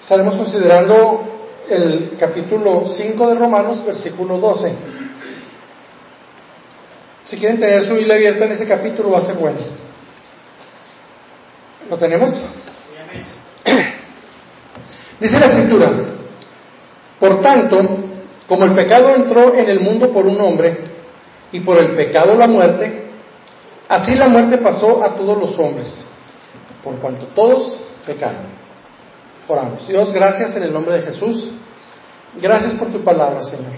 Estaremos considerando el capítulo 5 de Romanos, versículo 12. Si quieren tener su Biblia abierta en ese capítulo va a ser bueno. ¿Lo tenemos? Dice la escritura, por tanto, como el pecado entró en el mundo por un hombre y por el pecado la muerte, así la muerte pasó a todos los hombres, por cuanto todos pecaron. Oramos. Dios, gracias en el nombre de Jesús. Gracias por tu palabra, Señor.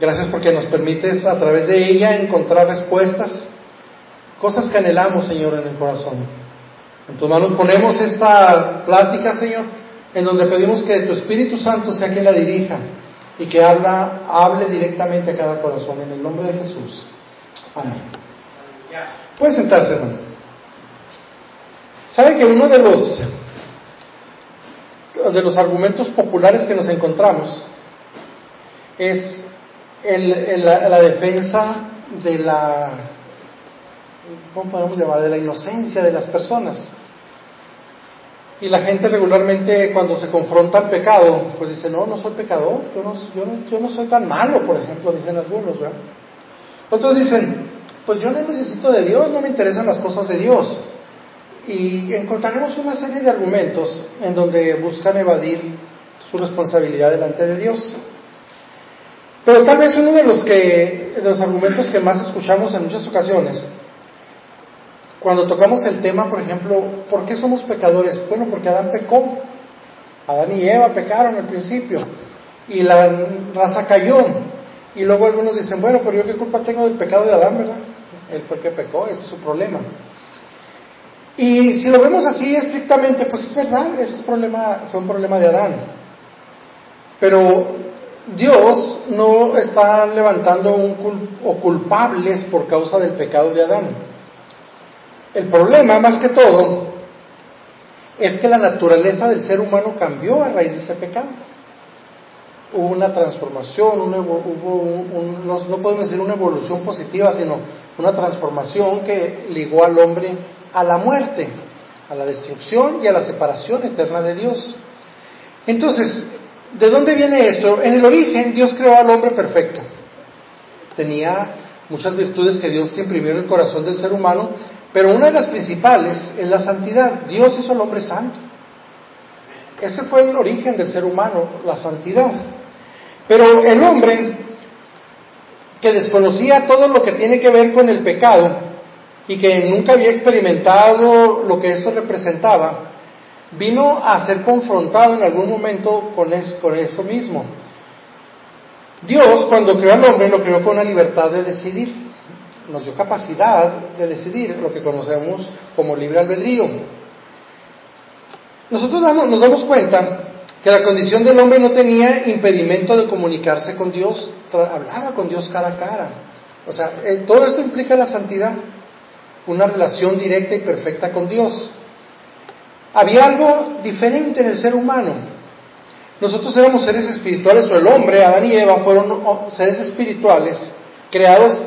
Gracias porque nos permites a través de ella encontrar respuestas, cosas que anhelamos, Señor, en el corazón. En tus manos ponemos esta plática, Señor, en donde pedimos que tu Espíritu Santo sea quien la dirija y que habla, hable directamente a cada corazón en el nombre de Jesús. Amén. Puede sentarse, hermano. ¿Sabe que uno de los de los argumentos populares que nos encontramos es la, defensa de la, ¿cómo podemos llamar?, de la inocencia de las personas. Y la gente regularmente cuando se confronta al pecado, pues dice, no, no soy pecador, yo no, yo no, soy tan malo, por ejemplo, dicen algunos. Otros dicen, pues yo no necesito de Dios, no me interesan las cosas de Dios. Y encontraremos una serie de argumentos en donde buscan evadir su responsabilidad delante de Dios. Pero tal vez uno de los, que, de los argumentos que más escuchamos en muchas ocasiones cuando tocamos el tema, por ejemplo, ¿por qué somos pecadores? Bueno, porque Adán pecó. Adán y Eva pecaron al principio y la raza cayó. Y luego algunos dicen, bueno, pero yo qué culpa tengo del pecado de Adán, ¿verdad? Él fue el que pecó, ese es su problema. Y si lo vemos así estrictamente, pues es verdad, ese problema fue un problema de Adán. Pero Dios no está levantando un o culpables por causa del pecado de Adán. El problema, más que todo, es que la naturaleza del ser humano cambió a raíz de ese pecado. Hubo una transformación, hubo no, podemos decir una evolución positiva, sino una transformación que ligó al hombre a la muerte, a la destrucción y a la separación eterna de Dios. Entonces, ¿de dónde viene esto? En el origen Dios creó al hombre perfecto. Tenía muchas virtudes que Dios imprimió en el corazón del ser humano, pero una de las principales es la santidad. Dios hizo al hombre santo. Ese fue el origen del ser humano, la santidad. Pero el hombre que desconocía todo lo que tiene que ver con el pecado y que nunca había experimentado lo que esto representaba, vino a ser confrontado en algún momento con, con eso mismo. Dios, cuando creó al hombre, lo creó con la libertad de decidir nos dio capacidad de decidir lo que conocemos como libre albedrío. Nosotros nos damos cuenta que la condición del hombre no tenía impedimento de comunicarse con Dios, hablaba con Dios cara a cara. O sea, eh, todo esto implica la santidad, una relación directa y perfecta con Dios. Había algo diferente en el ser humano. Nosotros éramos seres espirituales, o el hombre, Adán y Eva, fueron seres espirituales creados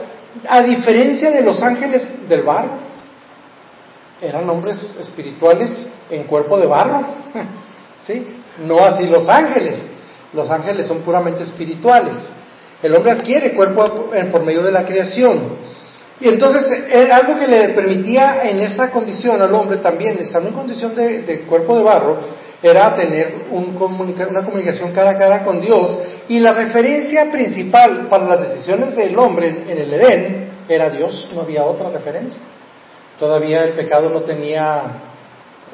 a diferencia de los ángeles del barro, eran hombres espirituales en cuerpo de barro, ¿sí? No así los ángeles. Los ángeles son puramente espirituales. El hombre adquiere cuerpo por medio de la creación. Y entonces, algo que le permitía en esa condición al hombre también, estando en condición de, cuerpo de barro, era tener una comunicación cara a cara con Dios. Y la referencia principal para las decisiones del hombre en el Edén era Dios, no había otra referencia. Todavía el pecado no tenía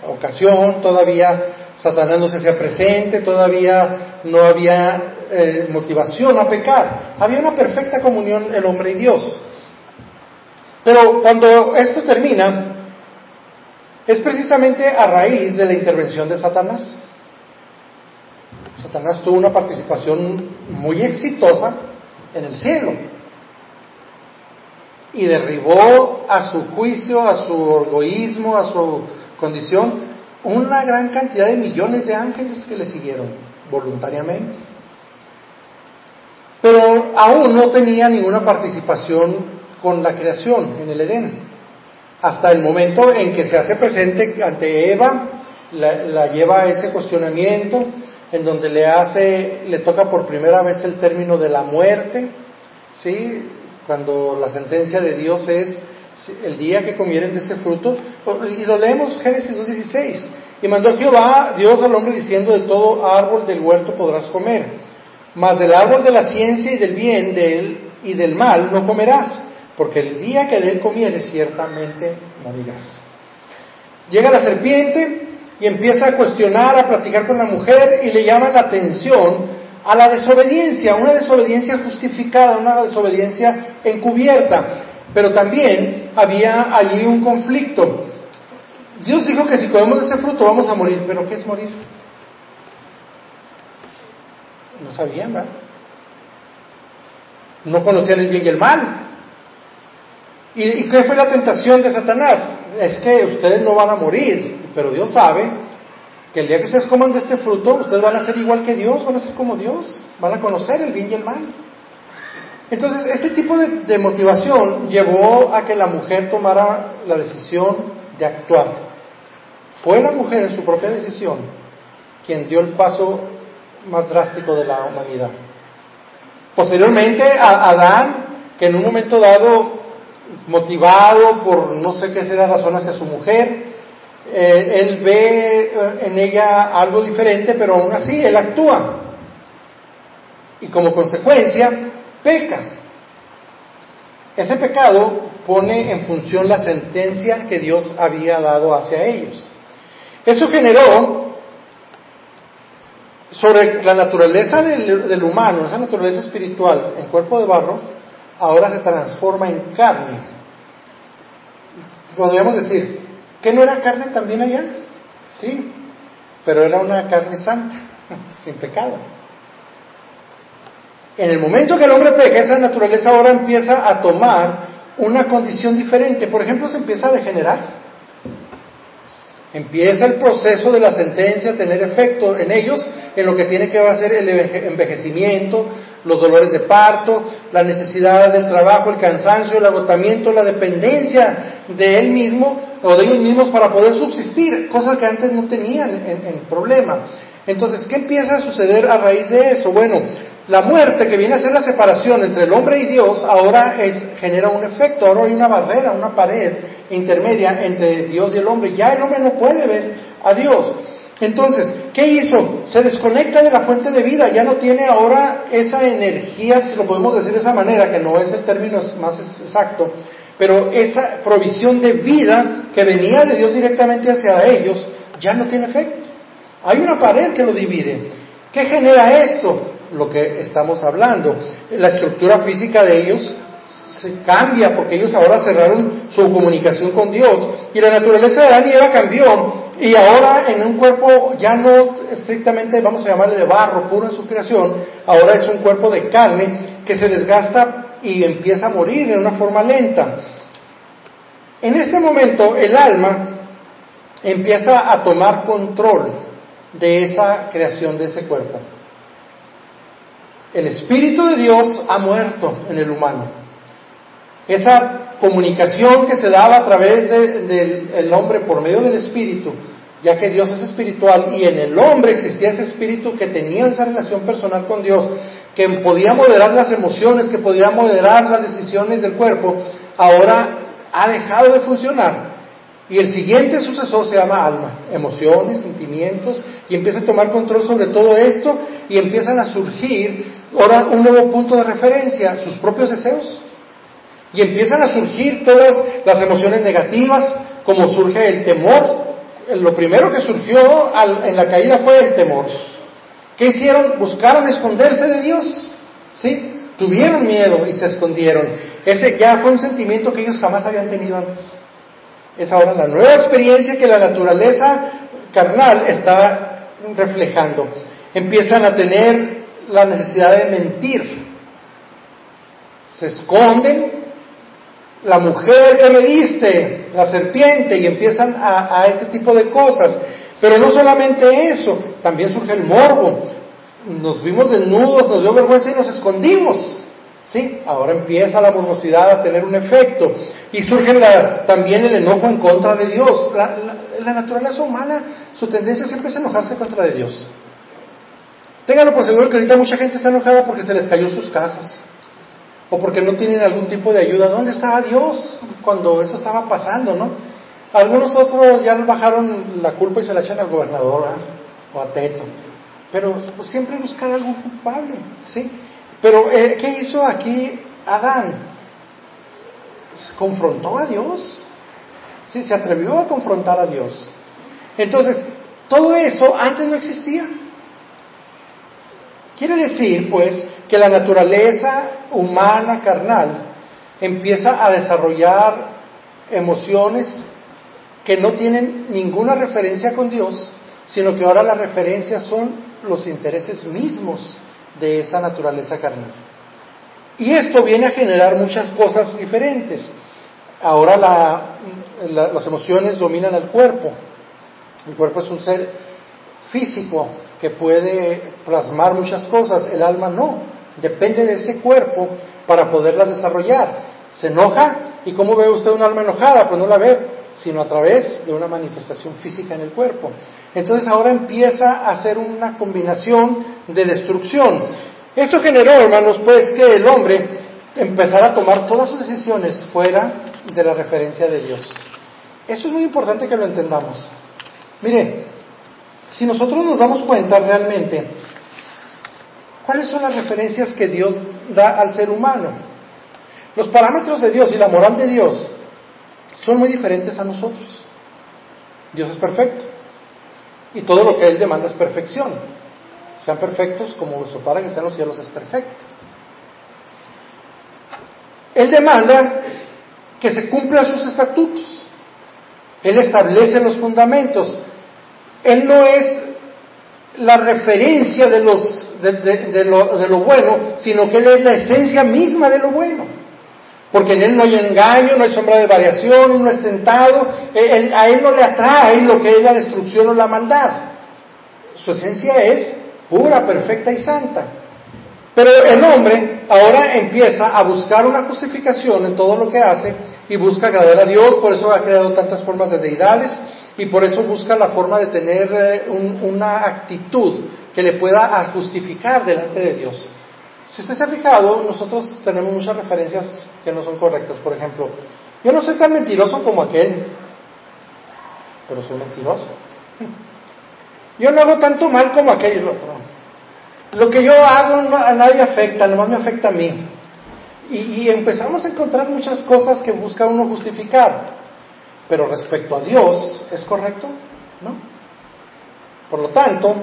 ocasión, todavía Satanás no se hacía presente, todavía no había eh, motivación a pecar. Había una perfecta comunión el hombre y Dios. Pero cuando esto termina, es precisamente a raíz de la intervención de Satanás. Satanás tuvo una participación muy exitosa en el cielo y derribó a su juicio, a su orgullismo, a su condición, una gran cantidad de millones de ángeles que le siguieron voluntariamente. Pero aún no tenía ninguna participación con la creación en el Edén. Hasta el momento en que se hace presente ante Eva, la, lleva a ese cuestionamiento, en donde le hace, le toca por primera vez el término de la muerte, ¿sí? Cuando la sentencia de Dios es el día que comieren de ese fruto, y lo leemos Génesis 2.16, y mandó Jehová Dios al hombre diciendo, de todo árbol del huerto podrás comer, mas del árbol de la ciencia y del bien de él y del mal no comerás, porque el día que de él comieres ciertamente morirás. Llega la serpiente y empieza a cuestionar, a platicar con la mujer y le llama la atención a la desobediencia, una desobediencia justificada, una desobediencia encubierta. Pero también había allí un conflicto. Dios dijo que si comemos ese fruto vamos a morir, pero ¿qué es morir? No sabían, ¿verdad? No conocían el bien y el mal. ¿Y, qué fue la tentación de Satanás? Es que ustedes no van a morir, pero Dios sabe que el día que ustedes coman de este fruto, ustedes van a ser igual que Dios, van a ser como Dios, van a conocer el bien y el mal. Entonces, este tipo de, de motivación llevó a que la mujer tomara la decisión de actuar. Fue la mujer en su propia decisión quien dio el paso más drástico de la humanidad. Posteriormente, a Adán, que en un momento dado motivado por no sé qué será razón hacia su mujer, eh, él ve eh, en ella algo diferente, pero aún así él actúa. Y como consecuencia, peca. Ese pecado pone en función la sentencia que Dios había dado hacia ellos. Eso generó sobre la naturaleza del, del humano, esa naturaleza espiritual en cuerpo de barro, ahora se transforma en carne. Podríamos decir, ¿que no era carne también allá? Sí, pero era una carne santa, sin pecado. En el momento que el hombre peca, esa naturaleza ahora empieza a tomar una condición diferente. Por ejemplo, se empieza a degenerar. Empieza el proceso de la sentencia a tener efecto en ellos, en lo que tiene que ser el envejecimiento, los dolores de parto, la necesidad del trabajo, el cansancio, el agotamiento, la dependencia de él mismo o de ellos mismos para poder subsistir, cosas que antes no tenían en, en problema. Entonces, ¿qué empieza a suceder a raíz de eso? Bueno, la muerte, que viene a ser la separación entre el hombre y Dios, ahora es, genera un efecto, ahora hay una barrera, una pared intermedia entre Dios y el hombre. Ya el hombre no puede ver a Dios. Entonces, ¿qué hizo? Se desconecta de la fuente de vida, ya no tiene ahora esa energía, si lo podemos decir de esa manera, que no es el término más exacto, pero esa provisión de vida que venía de Dios directamente hacia ellos, ya no tiene efecto. Hay una pared que lo divide. ¿Qué genera esto? Lo que estamos hablando. La estructura física de ellos se cambia porque ellos ahora cerraron su comunicación con Dios y la naturaleza de Adán y cambió y ahora en un cuerpo ya no estrictamente vamos a llamarle de barro puro en su creación, ahora es un cuerpo de carne que se desgasta y empieza a morir de una forma lenta. En ese momento el alma empieza a tomar control de esa creación de ese cuerpo. El Espíritu de Dios ha muerto en el humano. Esa comunicación que se daba a través del hombre por medio del Espíritu, ya que Dios es espiritual y en el hombre existía ese espíritu que tenía esa relación personal con Dios, que podía moderar las emociones, que podía moderar las decisiones del cuerpo, ahora ha dejado de funcionar y el siguiente sucesor se llama alma, emociones, sentimientos, y empieza a tomar control sobre todo esto y empiezan a surgir ahora un nuevo punto de referencia, sus propios deseos. Y empiezan a surgir todas las emociones negativas, como surge el temor. Lo primero que surgió en la caída fue el temor. ¿Qué hicieron? Buscaron esconderse de Dios. ¿Sí? Tuvieron miedo y se escondieron. Ese ya fue un sentimiento que ellos jamás habían tenido antes. Es ahora la nueva experiencia que la naturaleza carnal está reflejando. empiezan a tener la necesidad de mentir. Se esconden. La mujer que me diste, la serpiente, y empiezan a, a este tipo de cosas. Pero no solamente eso, también surge el morbo. Nos vimos desnudos, nos dio vergüenza y nos escondimos. ¿Sí? Ahora empieza la morbosidad a tener un efecto y surge también el enojo en contra de Dios. La, la, naturaleza humana, su tendencia siempre es enojarse contra de Dios. Ténganlo por seguro que ahorita mucha gente está enojada porque se les cayó sus casas o porque no tienen algún tipo de ayuda. ¿Dónde estaba Dios cuando eso estaba pasando, no? Algunos otros ya bajaron la culpa y se la echan al gobernador o a Teto. Pero pues, siempre buscar algún culpable, ¿sí? Pero eh, ¿qué hizo aquí Adán? Confrontó a Dios. Sí, se atrevió a confrontar a Dios. Entonces, todo eso antes no existía. Quiere decir, pues, que la naturaleza humana carnal empieza a desarrollar emociones que no tienen ninguna referencia con Dios, sino que ahora las referencias son los intereses mismos de esa naturaleza carnal. Y esto viene a generar muchas cosas diferentes. Ahora las emociones dominan al cuerpo. El cuerpo es un ser físico que puede plasmar muchas cosas, el alma no. Depende de ese cuerpo para poderlas desarrollar. Se enoja y ¿cómo ve usted un alma enojada? Pues no la ve, sino a través de una manifestación física en el cuerpo. Entonces ahora empieza a ser una combinación de destrucción. Esto generó, hermanos, pues que el hombre empezara a tomar todas sus decisiones fuera de la referencia de Dios. Eso es muy importante que lo entendamos. Mire, si nosotros nos damos cuenta realmente, ¿cuáles son las referencias que Dios da al ser humano? Los parámetros de Dios y la moral de Dios son muy diferentes a nosotros. Dios es perfecto y todo lo que Él demanda es perfección. Sean perfectos como vuestro Padre que está en los cielos es perfecto. Él demanda que se cumplan sus estatutos. Él establece los fundamentos. Él no es la referencia de, los, de, lo, lo bueno, sino que Él es la esencia misma de lo bueno porque en él no hay engaño, no hay sombra de variación, no es tentado, eh, a él no le atrae lo que es la destrucción o la maldad. Su esencia es pura, perfecta y santa. Pero el hombre ahora empieza a buscar una justificación en todo lo que hace y busca agradar a Dios, por eso ha creado tantas formas de deidades y por eso busca la forma de tener eh, una actitud que le pueda justificar delante de Dios. Si usted se ha fijado, nosotros tenemos muchas referencias que no son correctas. Por ejemplo, yo no soy tan mentiroso como aquel, pero soy mentiroso. Yo no hago tanto mal como aquel y el otro. Lo que yo hago a nadie afecta, nomás me afecta a mí. Y, empezamos a encontrar muchas cosas que busca uno justificar. Pero respecto a Dios, ¿es correcto? ¿No? Por lo tanto,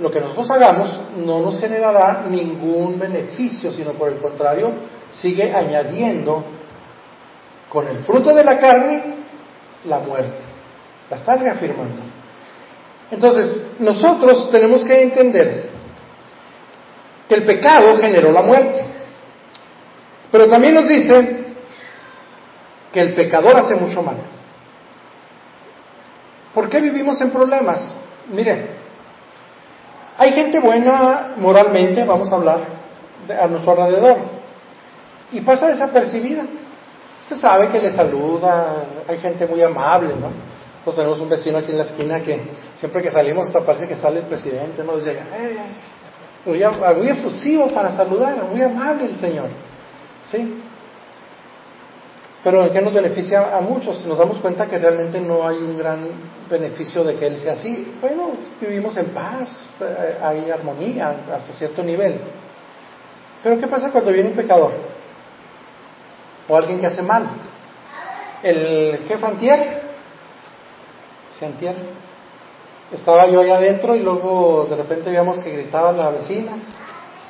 lo que nosotros hagamos no nos generará ningún beneficio, sino por el contrario, sigue añadiendo con el fruto de la carne la muerte. La está reafirmando. Entonces, nosotros tenemos que entender que el pecado generó la muerte. Pero también nos dice que el pecador hace mucho mal. ¿Por qué vivimos en problemas? Mire, hay gente buena moralmente, vamos a hablar, a nuestro alrededor, y pasa desapercibida. Usted sabe que le saluda, hay gente muy amable, ¿no? Nosotros tenemos un vecino aquí en la esquina que siempre que salimos hasta parece que sale el presidente, ¿no? Dice, muy, muy efusivo para saludar, muy amable el Señor, ¿sí? Pero ¿en qué nos beneficia a muchos? Nos damos cuenta que realmente no hay un gran beneficio de que Él sea así. Bueno, vivimos en paz, eh, hay armonía hasta cierto nivel. Pero ¿qué pasa cuando viene un pecador? O alguien que hace mal. El jefe antier, se antier, estaba yo allá adentro y luego de repente veíamos que gritaba la vecina,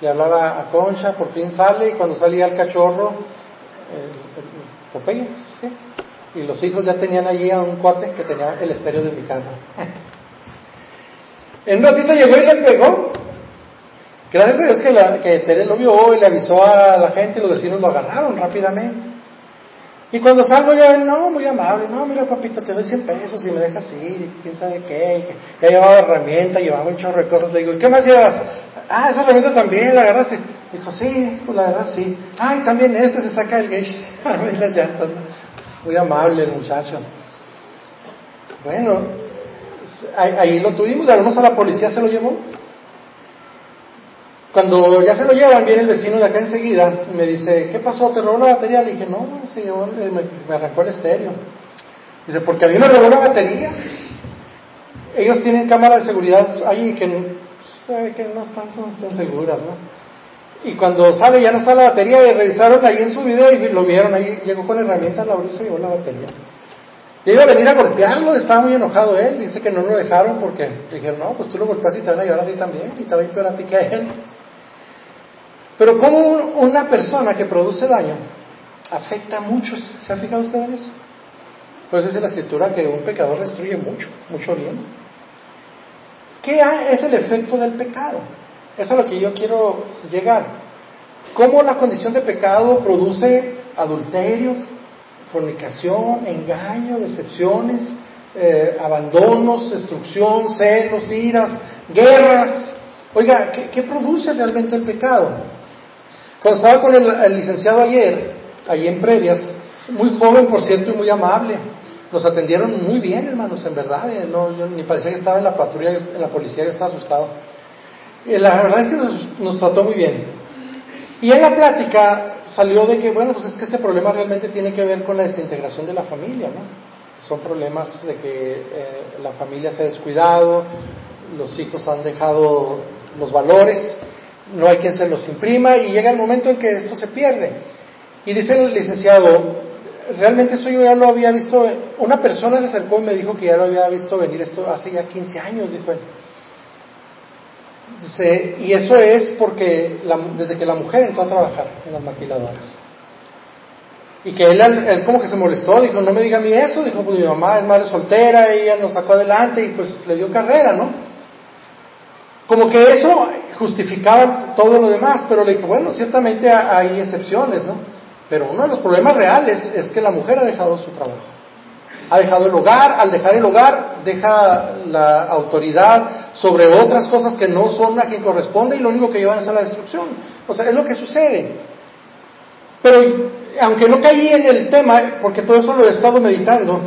le hablaba a Concha, por fin sale y cuando salía el cachorro, y los hijos ya tenían allí a un cuate que tenía el estéreo de mi carro. en un ratito llegó y le pegó. Gracias a Dios que, la, que Tere lo vio y le avisó a la gente y los vecinos lo agarraron rápidamente. Y cuando salgo ya, no, muy amable, no, mira papito, te doy 100 pesos y me dejas ir, y quién sabe qué, ya llevaba herramienta, llevaba un chorro de cosas, le digo, ¿y qué más llevas? Ah, esa herramienta también, la agarraste. Dijo, sí, pues la verdad sí. Ay, también este se saca el gauge, las llantas, muy amable el muchacho. Bueno, ahí, lo tuvimos, además a la policía se lo llevó. Cuando ya se lo llevan, viene el vecino de acá enseguida y me dice, ¿qué pasó? ¿Te robó la batería? Le dije, no, señor, me, arrancó el estéreo. Dice, porque a mí me robó la batería. Ellos tienen cámara de seguridad ahí que, pues, que no, están, no están seguras, ¿no? Y cuando sale ya no está la batería, y revisaron ahí en su video y lo vieron ahí, llegó con herramienta la brisa y llevó la batería. Y iba a venir a golpearlo, estaba muy enojado él, dice que no lo dejaron porque dijeron, no, pues tú lo golpeas y te van a llevar a ti también, y te va a ir peor a ti que a él. Pero como una persona que produce daño afecta mucho, ¿se ha fijado usted en eso? Pues dice la escritura que un pecador destruye mucho, mucho bien. ¿Qué es el efecto del pecado? Eso es a lo que yo quiero llegar. ¿Cómo la condición de pecado produce adulterio, fornicación, engaño, decepciones, eh, abandonos, destrucción, celos, iras, guerras? Oiga, ¿qué produce realmente el pecado? Cuando estaba con el, licenciado ayer, allí en previas, muy joven por cierto y muy amable, nos atendieron muy bien, hermanos, en verdad. Eh, no, yo ni parecía que estaba en la patrulla, en la policía, yo estaba asustado. Y la verdad es que nos, nos, trató muy bien. Y en la plática salió de que, bueno, pues es que este problema realmente tiene que ver con la desintegración de la familia, ¿no? Son problemas de que eh, la familia se ha descuidado, los hijos han dejado los valores no hay quien se los imprima y llega el momento en que esto se pierde. Y dice el licenciado, realmente esto yo ya lo había visto, una persona se acercó y me dijo que ya lo había visto venir esto hace ya 15 años, dijo él. Dice, y eso es porque desde que la mujer entró a trabajar en las maquiladoras. Y que él, él, como que se molestó, dijo, no me diga a mí eso, dijo, pues mi mamá es madre soltera, ella nos sacó adelante y pues le dio carrera, ¿no? Como que eso justificaba todo lo demás, pero le dije, bueno, ciertamente hay excepciones, ¿no? Pero uno de los problemas reales es que la mujer ha dejado su trabajo. Ha dejado el hogar, al dejar el hogar deja la autoridad sobre otras cosas que no son a quien corresponde y lo único que llevan es a la destrucción. O sea, es lo que sucede. Pero aunque no caí en el tema, porque todo eso lo he estado meditando,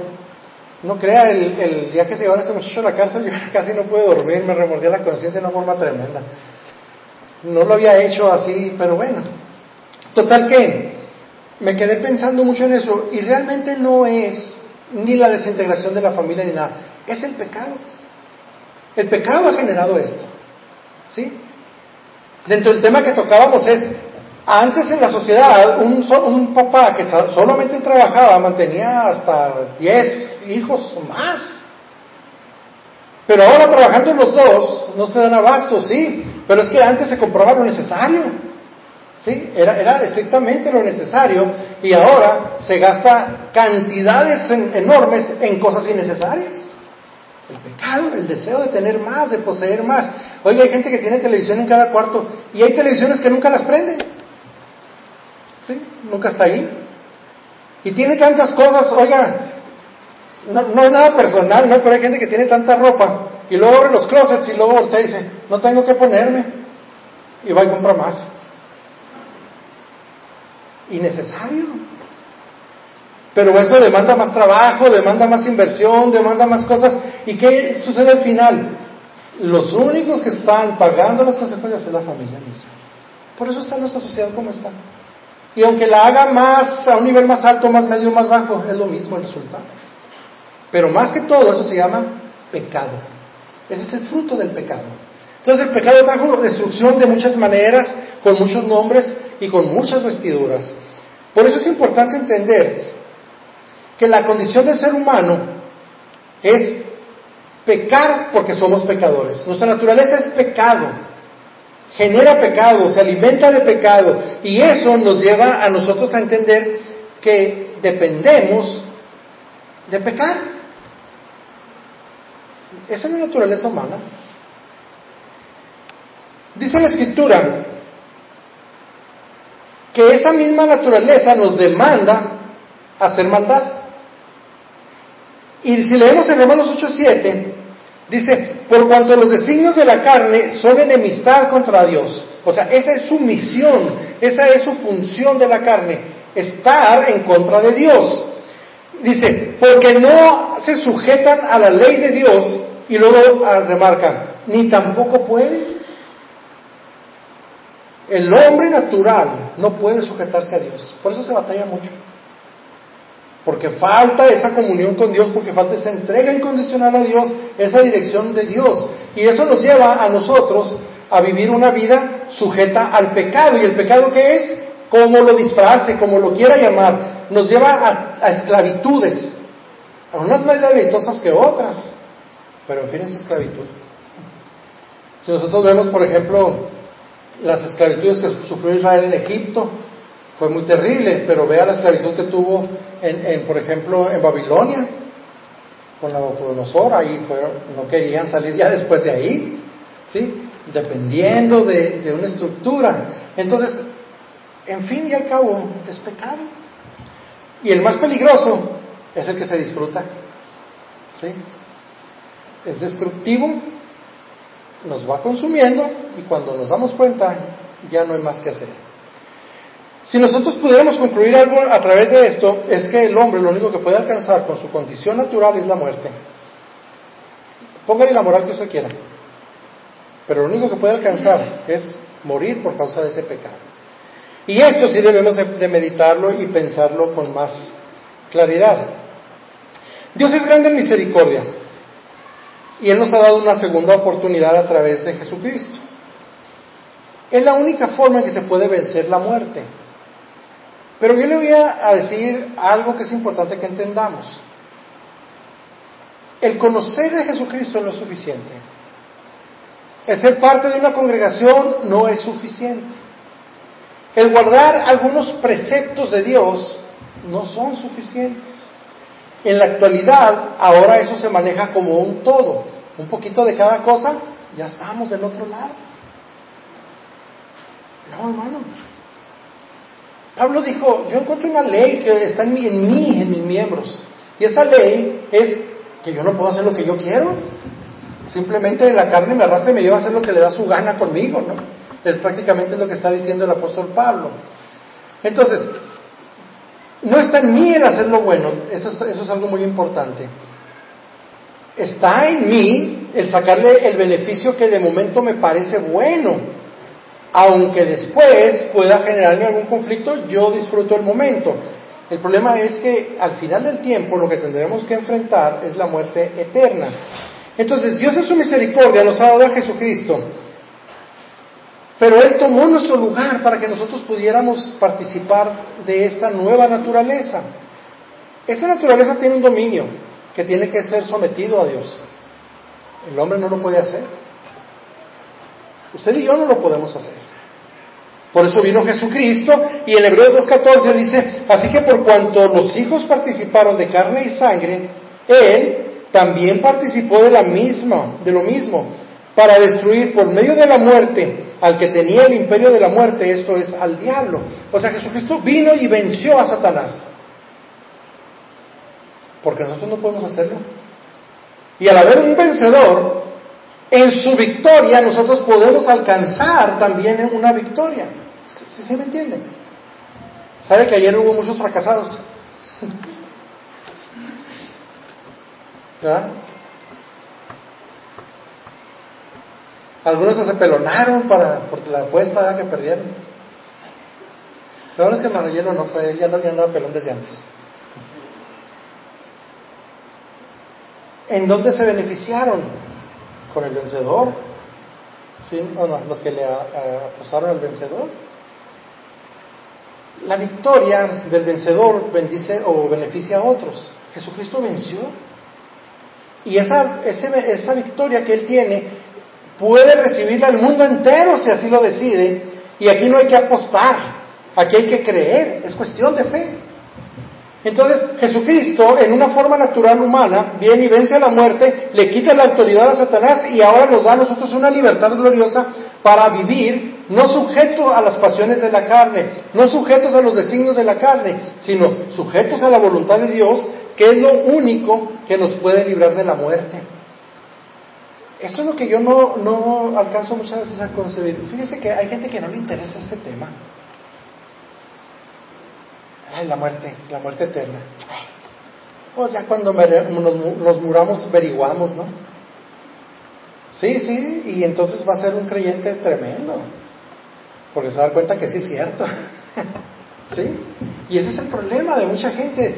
no crea, el, día que se llevaron a este muchacho a la cárcel, yo casi no pude dormir, me remordía la conciencia de una forma tremenda. No lo había hecho así, pero bueno. Total que me quedé pensando mucho en eso y realmente no es ni la desintegración de la familia ni nada, es el pecado. El pecado ha generado esto. ¿Sí? Dentro del tema que tocábamos es, antes en la sociedad, un, un papá que solamente trabajaba mantenía hasta 10 hijos o más. Pero ahora trabajando los dos, no se dan abasto, sí, pero es que antes se compraba lo necesario, sí, era, era estrictamente lo necesario y ahora se gasta cantidades enormes en cosas innecesarias. El pecado, el deseo de tener más, de poseer más. Oiga, hay gente que tiene televisión en cada cuarto y hay televisiones que nunca las prenden. ¿Sí? Nunca está ahí. Y tiene tantas cosas, oiga, no, es nada personal, ¿no? Pero hay gente que tiene tanta ropa y luego abre los closets y luego voltea y dice, no tengo que ponerme. Y va y compra más. Innecesario. Pero eso demanda más trabajo, demanda más inversión, demanda más cosas. ¿Y qué sucede al final? Los únicos que están pagando las consecuencias es la familia misma. Por eso está nuestra sociedad como está. Y aunque la haga más, a un nivel más alto, más medio, más bajo, es lo mismo el resultado. Pero más que todo eso se llama pecado. Ese es el fruto del pecado. Entonces el pecado trajo destrucción de muchas maneras, con muchos nombres y con muchas vestiduras. Por eso es importante entender que la condición del ser humano es pecar porque somos pecadores. Nuestra naturaleza es pecado, genera pecado, se alimenta de pecado y eso nos lleva a nosotros a entender que dependemos de pecar. Esa es la naturaleza humana. Dice la escritura que esa misma naturaleza nos demanda hacer maldad. Y si leemos en Romanos 8:7, dice, por cuanto los designios de la carne son enemistad contra Dios. O sea, esa es su misión, esa es su función de la carne, estar en contra de Dios. Dice, porque no se sujetan a la ley de Dios y luego ah, remarcan, ni tampoco pueden. El hombre natural no puede sujetarse a Dios, por eso se batalla mucho. Porque falta esa comunión con Dios, porque falta esa entrega incondicional a Dios, esa dirección de Dios. Y eso nos lleva a nosotros a vivir una vida sujeta al pecado. ¿Y el pecado qué es? Como lo disfrace, como lo quiera llamar, nos lleva a, esclavitudes, a unas más delitosas que otras, pero en fin es esclavitud. Si nosotros vemos, por ejemplo, las esclavitudes que sufrió Israel en Egipto, fue muy terrible, pero vea la esclavitud que tuvo, en, por ejemplo, en Babilonia, con Nabucodonosor, ahí fueron, no querían salir ya después de ahí, ¿sí? Dependiendo de, de una estructura. Entonces, en fin y al cabo, es pecado. Y el más peligroso es el que se disfruta. ¿Sí? Es destructivo, nos va consumiendo y cuando nos damos cuenta ya no hay más que hacer. Si nosotros pudiéramos concluir algo a través de esto, es que el hombre lo único que puede alcanzar con su condición natural es la muerte. Póngale la moral que usted quiera. Pero lo único que puede alcanzar es morir por causa de ese pecado. Y esto sí debemos de meditarlo y pensarlo con más claridad. Dios es grande en misericordia y Él nos ha dado una segunda oportunidad a través de Jesucristo. Es la única forma en que se puede vencer la muerte. Pero yo le voy a decir algo que es importante que entendamos. El conocer de Jesucristo no es suficiente. El ser parte de una congregación no es suficiente. El guardar algunos preceptos de Dios no son suficientes. En la actualidad, ahora eso se maneja como un todo. Un poquito de cada cosa, ya estamos del otro lado. No, hermano. Pablo dijo, yo encuentro una ley que está en mí, en mí, en mis miembros. Y esa ley es que yo no puedo hacer lo que yo quiero. Simplemente la carne me arrastra y me lleva a hacer lo que le da su gana conmigo, ¿no? Es prácticamente lo que está diciendo el apóstol Pablo. Entonces, no está en mí el hacer lo bueno, eso es, eso es algo muy importante. Está en mí el sacarle el beneficio que de momento me parece bueno, aunque después pueda generarme algún conflicto, yo disfruto el momento. El problema es que al final del tiempo lo que tendremos que enfrentar es la muerte eterna. Entonces Dios en su misericordia nos ha dado a Jesucristo pero Él tomó nuestro lugar para que nosotros pudiéramos participar de esta nueva naturaleza. Esta naturaleza tiene un dominio que tiene que ser sometido a Dios. El hombre no lo puede hacer. Usted y yo no lo podemos hacer. Por eso vino Jesucristo y en Hebreos 2.14 dice, así que por cuanto los hijos participaron de carne y sangre, Él también participó de la misma, de lo mismo, para destruir por medio de la muerte al que tenía el imperio de la muerte, esto es al diablo. O sea, Jesucristo vino y venció a Satanás. Porque nosotros no podemos hacerlo. Y al haber un vencedor, en su victoria nosotros podemos alcanzar también una victoria. ¿Sí, sí me entienden? ¿Sabe que ayer hubo muchos fracasados? ¿Verdad? Algunos se pelonaron para, por la apuesta que perdieron. Lo bueno es que Manuel no fue, él ya no había andado pelón desde antes. ¿En dónde se beneficiaron? Con el vencedor. ¿Sí? ¿O no? Los que le apostaron al vencedor. La victoria del vencedor bendice o beneficia a otros. Jesucristo venció. Y esa, esa victoria que él tiene puede recibirla el mundo entero si así lo decide. Y aquí no hay que apostar, aquí hay que creer, es cuestión de fe. Entonces Jesucristo, en una forma natural humana, viene y vence a la muerte, le quita la autoridad a Satanás y ahora nos da a nosotros una libertad gloriosa para vivir, no sujetos a las pasiones de la carne, no sujetos a los designios de la carne, sino sujetos a la voluntad de Dios, que es lo único que nos puede librar de la muerte. Esto es lo que yo no, no alcanzo muchas veces a concebir. Fíjese que hay gente que no le interesa este tema. Ay, la muerte, la muerte eterna. Pues ya cuando nos, muramos averiguamos, ¿no? Sí, sí, y entonces va a ser un creyente tremendo, porque se da cuenta que sí es cierto. ¿Sí? Y ese es el problema de mucha gente.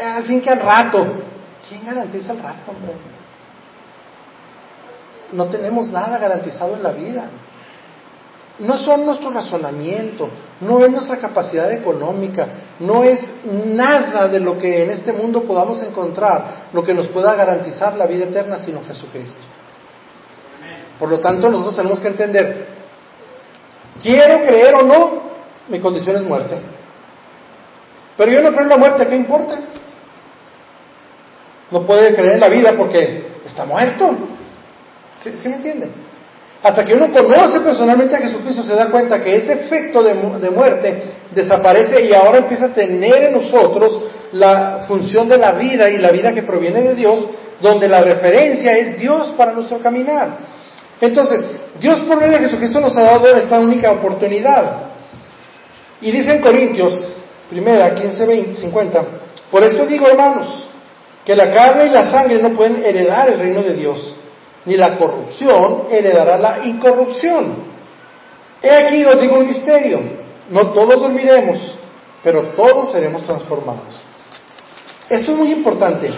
Al fin que al rato, ¿quién garantiza el rato, hombre? No tenemos nada garantizado en la vida no son nuestro razonamiento, no es nuestra capacidad económica, no es nada de lo que en este mundo podamos encontrar lo que nos pueda garantizar la vida eterna, sino Jesucristo. Por lo tanto, nosotros tenemos que entender, quiero creer o no, mi condición es muerte. Pero yo no creo en la muerte, ¿qué importa? No puede creer en la vida porque está muerto. ¿Sí, ¿sí me entienden? Hasta que uno conoce personalmente a Jesucristo se da cuenta que ese efecto de, muerte desaparece y ahora empieza a tener en nosotros la función de la vida y la vida que proviene de Dios, donde la referencia es Dios para nuestro caminar. Entonces, Dios por medio de Jesucristo nos ha dado esta única oportunidad. Y dice en Corintios, primera, 15, 20, 50, por esto digo hermanos, que la carne y la sangre no pueden heredar el reino de Dios ni la corrupción heredará la incorrupción. He aquí os digo un misterio, no todos dormiremos, pero todos seremos transformados. Esto es muy importante.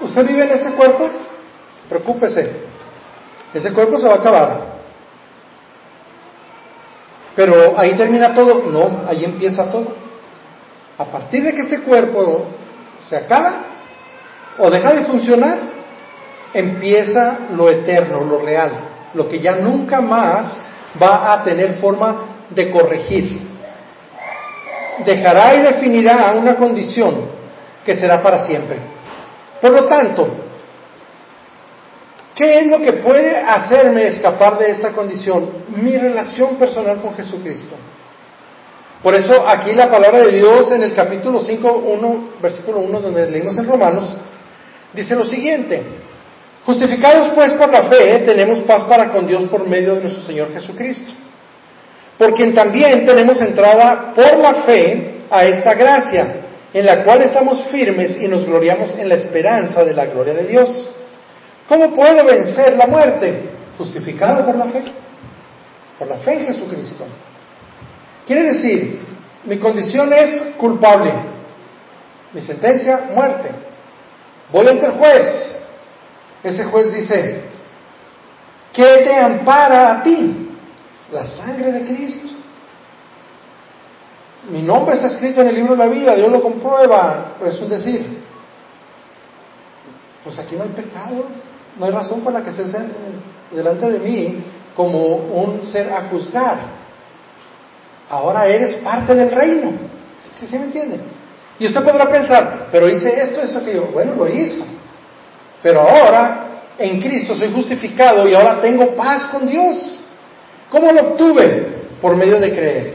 ¿Usted vive en este cuerpo? Preocúpese. Ese cuerpo se va a acabar. Pero ahí termina todo. No, ahí empieza todo. A partir de que este cuerpo se acaba o deja de funcionar, empieza lo eterno, lo real, lo que ya nunca más va a tener forma de corregir. Dejará y definirá una condición que será para siempre. Por lo tanto, ¿qué es lo que puede hacerme escapar de esta condición? Mi relación personal con Jesucristo. Por eso aquí la palabra de Dios en el capítulo 5, 1, versículo 1, donde leímos en Romanos, dice lo siguiente, Justificados pues por la fe, tenemos paz para con Dios por medio de nuestro Señor Jesucristo, por quien también tenemos entrada por la fe a esta gracia, en la cual estamos firmes y nos gloriamos en la esperanza de la gloria de Dios. ¿Cómo puedo vencer la muerte? Justificado por la fe, por la fe en Jesucristo. Quiere decir, mi condición es culpable, mi sentencia, muerte. Voy ante el juez, ese juez dice, ¿qué te ampara a ti? La sangre de Cristo. Mi nombre está escrito en el libro de la vida, Dios lo comprueba, es un decir. Pues aquí no hay pecado, no hay razón para que estés delante de mí como un ser a juzgar. Ahora eres parte del reino. ¿Sí, sí me entiende? Y usted podrá pensar, pero hice esto, esto, que yo. Bueno, lo hizo. Pero ahora en Cristo soy justificado y ahora tengo paz con Dios. ¿Cómo lo obtuve? Por medio de creer.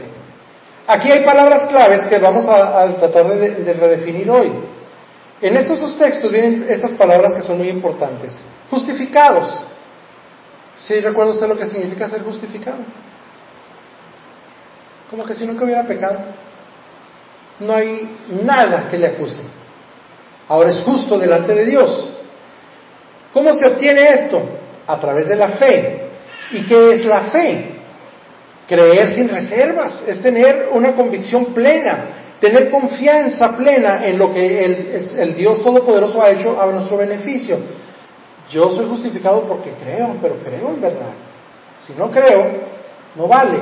Aquí hay palabras claves que vamos a, tratar de, redefinir hoy. En estos dos textos vienen estas palabras que son muy importantes. Justificados. ¿Sí recuerda usted lo que significa ser justificado? Como que si nunca hubiera pecado. No hay nada que le acuse. Ahora es justo delante de Dios. ¿Cómo se obtiene esto? A través de la fe. ¿Y qué es la fe? Creer sin reservas, es tener una convicción plena, tener confianza plena en lo que el, Dios Todopoderoso ha hecho a nuestro beneficio. Yo soy justificado porque creo, pero creo en verdad. Si no creo, no vale.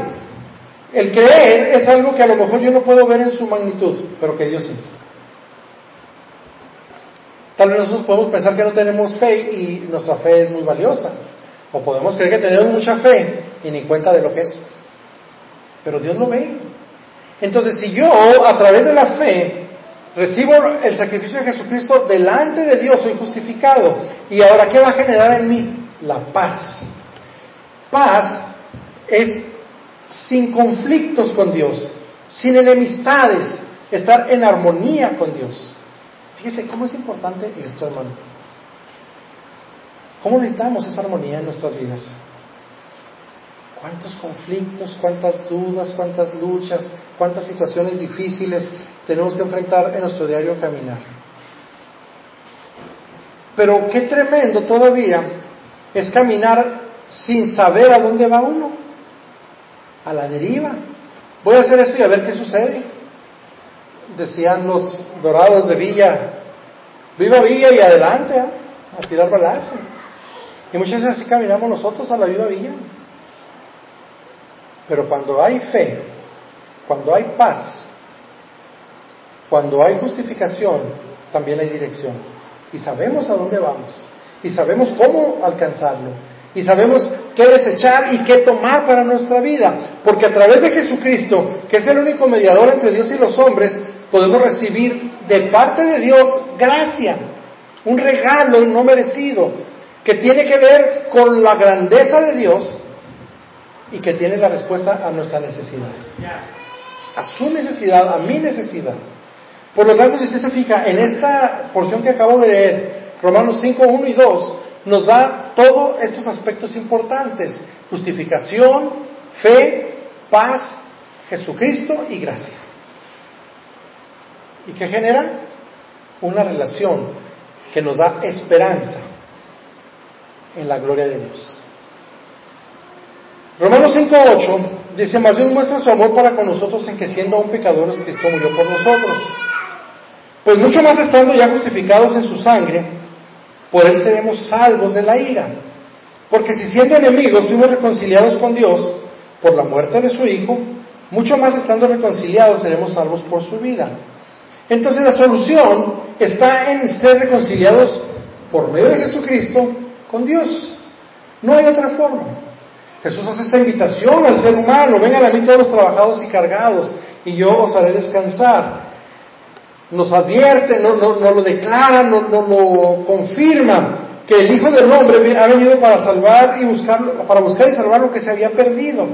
El creer es algo que a lo mejor yo no puedo ver en su magnitud, pero que Dios sí. Tal vez nosotros podemos pensar que no tenemos fe y nuestra fe es muy valiosa. O podemos creer que tenemos mucha fe y ni cuenta de lo que es. Pero Dios lo ve. Entonces, si yo a través de la fe recibo el sacrificio de Jesucristo delante de Dios, soy justificado. ¿Y ahora qué va a generar en mí? La paz. Paz es sin conflictos con Dios, sin enemistades, estar en armonía con Dios. Fíjese cómo es importante esto, hermano. ¿Cómo necesitamos esa armonía en nuestras vidas? ¿Cuántos conflictos, cuántas dudas, cuántas luchas, cuántas situaciones difíciles tenemos que enfrentar en nuestro diario caminar? Pero qué tremendo todavía es caminar sin saber a dónde va uno, a la deriva. Voy a hacer esto y a ver qué sucede. Decían los dorados de Villa, viva Villa y adelante, ¿eh? a tirar balazo. Y muchas veces así caminamos nosotros a la viva Villa. Pero cuando hay fe, cuando hay paz, cuando hay justificación, también hay dirección. Y sabemos a dónde vamos. Y sabemos cómo alcanzarlo. Y sabemos qué desechar y qué tomar para nuestra vida. Porque a través de Jesucristo, que es el único mediador entre Dios y los hombres, podemos recibir de parte de Dios gracia. Un regalo no merecido. Que tiene que ver con la grandeza de Dios y que tiene la respuesta a nuestra necesidad. A su necesidad, a mi necesidad. Por lo tanto, si usted se fija en esta porción que acabo de leer, Romanos 5, 1 y 2, nos da todos estos aspectos importantes. Justificación, fe, paz, Jesucristo y gracia. ¿Y qué genera? Una relación que nos da esperanza en la gloria de Dios. Romanos 5.8 dice, más Dios muestra su amor para con nosotros en que siendo aún pecadores Cristo murió por nosotros. Pues mucho más estando ya justificados en su sangre, por él seremos salvos de la ira. Porque si siendo enemigos fuimos reconciliados con Dios por la muerte de su Hijo, mucho más estando reconciliados seremos salvos por su vida. Entonces la solución está en ser reconciliados por medio de Jesucristo con Dios. No hay otra forma. Jesús hace esta invitación al ser humano, vengan a mí todos los trabajados y cargados, y yo os haré descansar. Nos advierte, no, lo declara, nos no, lo confirma, que el Hijo del Hombre ha venido para salvar y buscar, para buscar y salvar lo que se había perdido.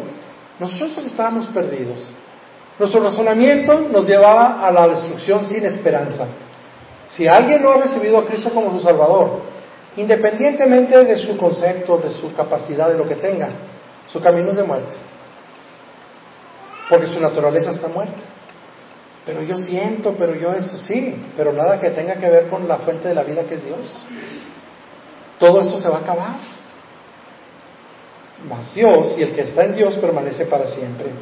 Nosotros estábamos perdidos. Nuestro razonamiento nos llevaba a la destrucción sin esperanza. Si alguien no ha recibido a Cristo como su Salvador, independientemente de su concepto, de su capacidad, de lo que tenga, su camino es de muerte. Porque su naturaleza está muerta. Pero yo siento, pero yo esto sí, pero nada que tenga que ver con la fuente de la vida que es Dios. Todo esto se va a acabar. Mas Dios y el que está en Dios permanece para siempre.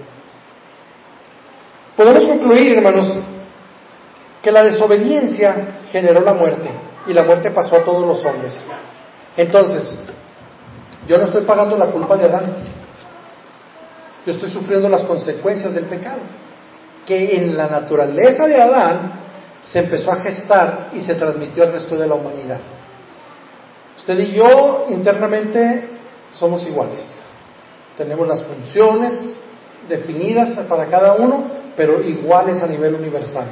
Podemos concluir, hermanos, que la desobediencia generó la muerte y la muerte pasó a todos los hombres. Entonces, yo no estoy pagando la culpa de Adán. Yo estoy sufriendo las consecuencias del pecado. Que en la naturaleza de Adán se empezó a gestar y se transmitió al resto de la humanidad. Usted y yo internamente somos iguales. Tenemos las funciones definidas para cada uno, pero iguales a nivel universal.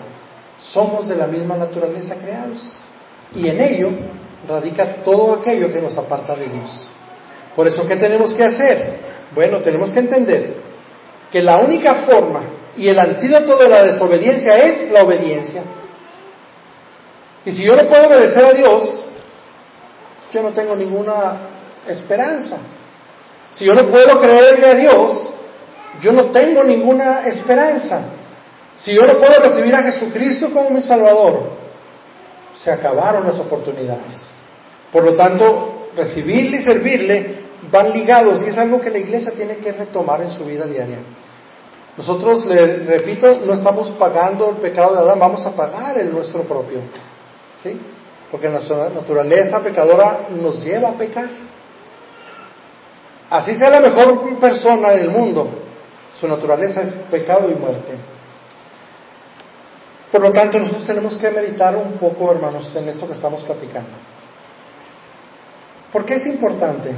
Somos de la misma naturaleza creados. Y en ello radica todo aquello que nos aparta de Dios. Por eso, ¿qué tenemos que hacer? Bueno, tenemos que entender que la única forma y el antídoto de la desobediencia es la obediencia. Y si yo no puedo obedecer a Dios, yo no tengo ninguna esperanza. Si yo no puedo creerle a Dios, yo no tengo ninguna esperanza. Si yo no puedo recibir a Jesucristo como mi Salvador, se acabaron las oportunidades. Por lo tanto, recibirle y servirle van ligados y es algo que la iglesia tiene que retomar en su vida diaria. Nosotros, le repito, no estamos pagando el pecado de Adán, vamos a pagar el nuestro propio. ¿Sí? Porque nuestra naturaleza pecadora nos lleva a pecar. Así sea la mejor persona del mundo, su naturaleza es pecado y muerte. Por lo tanto, nosotros tenemos que meditar un poco, hermanos, en esto que estamos platicando. ¿Por qué es importante?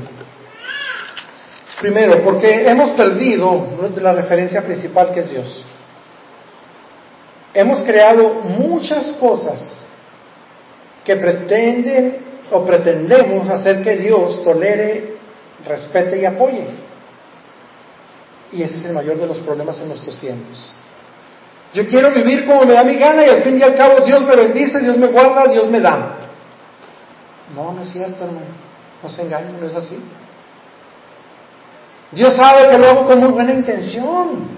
Primero, porque hemos perdido la referencia principal que es Dios. hemos creado muchas cosas que pretenden o pretendemos hacer que Dios tolere, respete y apoye. Y ese es el mayor de los problemas en nuestros tiempos. Yo quiero vivir como me da mi gana y al fin y al cabo Dios me bendice, Dios me guarda, Dios me da. No, no es cierto, hermano. No se engañen, no es así. Dios sabe que lo hago con muy buena intención.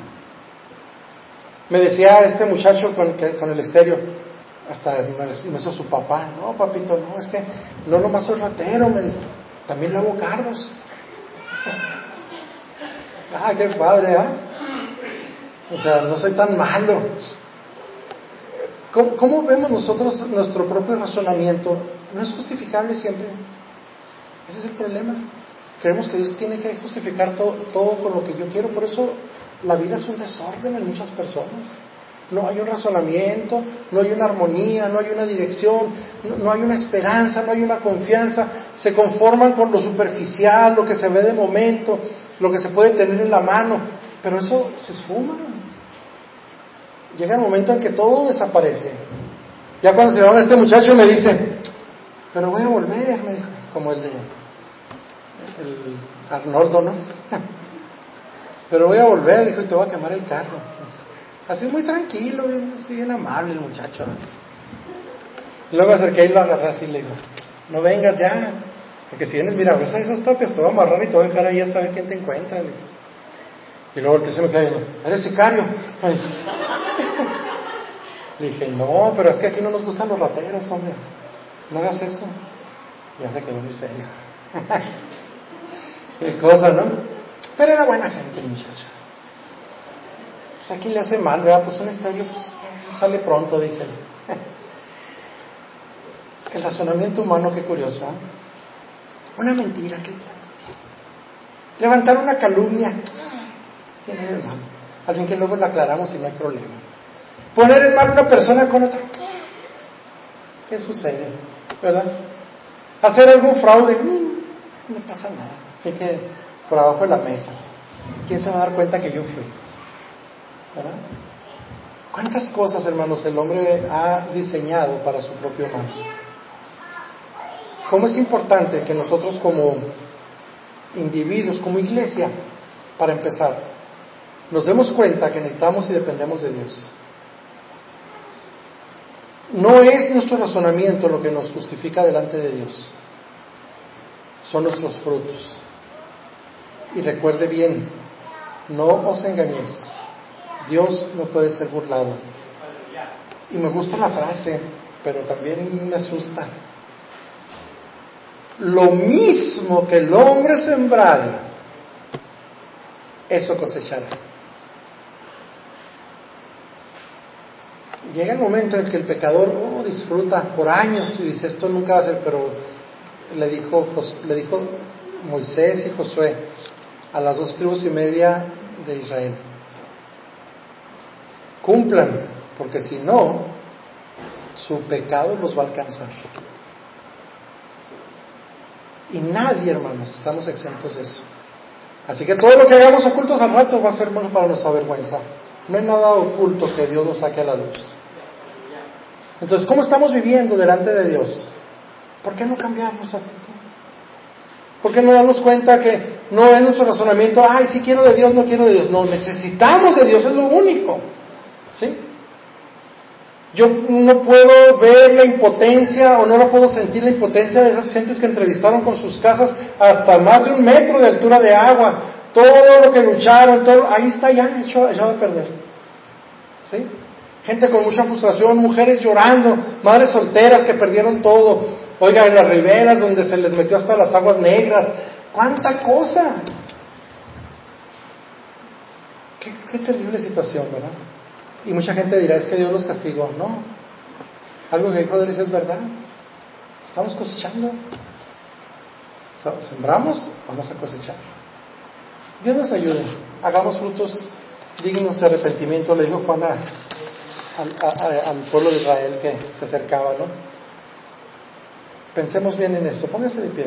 Me decía este muchacho con, con el estéreo, hasta me hizo su papá, no papito, no, es que no nomás soy ratero, me también hago carros. Ah, qué padre, ¿ah? O sea, no soy tan malo. ¿Cómo, vemos nosotros nuestro propio razonamiento? No es justificable siempre. Ese es el problema. Creemos que Dios tiene que justificar todo con lo que yo quiero. Por eso la vida es un desorden en muchas personas. No hay un razonamiento, no hay una armonía, no hay una dirección, no, hay una esperanza, no hay una confianza. Se conforman con lo superficial, lo que se ve de momento, lo que se puede tener en la mano, pero eso se esfuma. Llega el momento en que todo desaparece. Ya cuando se va este muchacho me dice, pero voy a volver, me dijo, como el de el Arnoldo, ¿no? pero voy a volver, dijo, y te voy a quemar el carro. Así muy tranquilo, bien, así bien amable el muchacho. Luego acerqué y lo agarré así y le digo, no vengas ya, porque si vienes, mira, ves a esas tapias, te voy a amarrar y te voy a dejar ahí hasta ver quién te encuentra. Y luego el se me cae, eres sicario. Le dije, no, pero es que aquí no nos gustan los rateros, hombre. No hagas eso. Y ya se quedó muy serio. Qué cosa, ¿no? Pero era buena gente el muchacho. Pues aquí le hace mal, ¿verdad? Pues un estéreo pues, sale pronto, dice. El razonamiento humano, qué curioso. ¿eh? Una mentira, ¿qué Levantar una calumnia, tiene de mal. Al fin que luego la aclaramos y no hay problema. Poner en mal una persona con otra, ¿qué sucede? ¿Verdad? Hacer algún fraude, mm, no pasa nada. Que por abajo de la mesa. ¿Quién se va a dar cuenta que yo fui? ¿Verdad? ¿Cuántas cosas, hermanos, el hombre ha diseñado para su propio mal? ¿Cómo es importante que nosotros como individuos, como iglesia, para empezar, nos demos cuenta que necesitamos y dependemos de Dios? No es nuestro razonamiento lo que nos justifica delante de Dios, son nuestros frutos. Y recuerde bien, no os engañéis. Dios no puede ser burlado. Y me gusta la frase, pero también me asusta. Lo mismo que el hombre sembrare, eso cosechará. Llega el momento en que el pecador oh, disfruta por años y dice, esto nunca va a ser, pero le dijo, le dijo Moisés y Josué, a las dos tribus y media de Israel. Cumplan, porque si no, su pecado los va a alcanzar. Y nadie, hermanos, estamos exentos de eso. Así que todo lo que hagamos ocultos al rato va a ser bueno para nuestra vergüenza. No hay nada oculto que Dios nos saque a la luz. Entonces, ¿cómo estamos viviendo delante de Dios? ¿Por qué no cambiamos actitud? ¿Por qué no darnos cuenta que no es nuestro razonamiento, ay, si quiero de Dios, no quiero de Dios? No, necesitamos de Dios, es lo único. ¿Sí? Yo no puedo ver la impotencia o no la puedo sentir la impotencia de esas gentes que entrevistaron con sus casas hasta más de un metro de altura de agua. Todo lo que lucharon, todo, ahí está ya echado a perder. ¿Sí? Gente con mucha frustración, mujeres llorando, madres solteras que perdieron todo. Oiga, en las riberas donde se les metió hasta las aguas negras. ¡Cuánta cosa! Qué, terrible situación, ¿verdad? Y mucha gente dirá, es que Dios los castigó. No. Algo que dijo Dios es verdad. Estamos cosechando. Sembramos, vamos a cosechar. Dios nos ayude. Hagamos frutos dignos de arrepentimiento, le dijo Juan al pueblo de Israel que se acercaba, ¿no? Pensemos bien en esto. Póngase de pie.